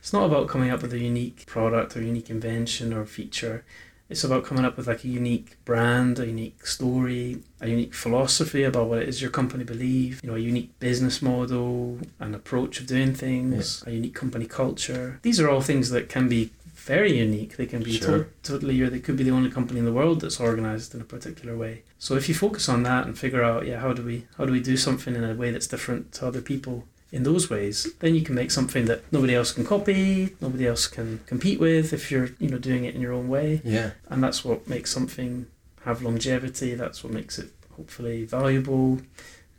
it's not about coming up with a unique product or unique invention or feature. It's about coming up with like a unique brand, a unique story, a unique philosophy about what it is your company believe, you know, a unique business model, an approach of doing things, a unique company culture. These are all things that can be very unique. They can be Sure. to- totally, or they could be the only company in the world that's organized in a particular way. So if you focus on that and figure out, yeah, how do we how do we do something in a way that's different to other people in those ways, then you can make something that nobody else can copy, nobody else can compete with if you're you know doing it in your own way, Yeah. and that's what makes something have longevity. That's what makes it hopefully valuable.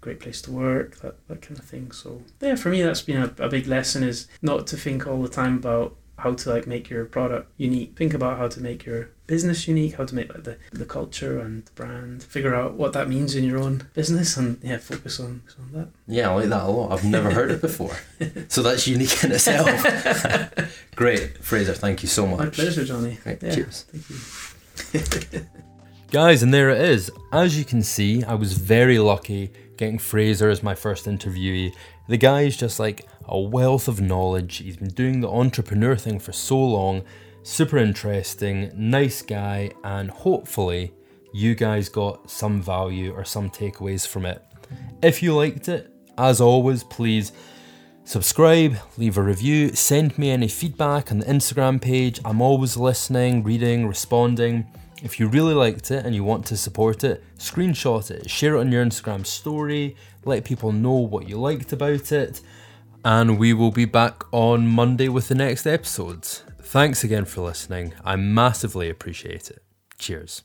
Great place to work, that, that kind of thing. So yeah, for me that's been a, a big lesson is not to think all the time about how to like make your product unique. Think about how to make your business unique, how to make like the, the culture and the brand. Figure out what that means in your own business and yeah, focus on, on that. Yeah, I like that a lot. I've never heard it before. So that's unique in itself. Great. Fraser, thank you so much. My pleasure, Johnny. Right, Yeah, cheers. Thank you. Guys, and there it is. As you can see, I was very lucky getting Fraser as my first interviewee. The guy is just like a wealth of knowledge. He's been doing the entrepreneur thing for so long. Super interesting, nice guy, and hopefully you guys got some value or some takeaways from it. If you liked it, as always, please subscribe, leave a review, send me any feedback on the Instagram page. I'm always listening, reading, responding. If you really liked it and you want to support it, screenshot it, share it on your Instagram story, let people know what you liked about it, and we will be back on Monday with the next episode. Thanks again for listening. I massively appreciate it. Cheers.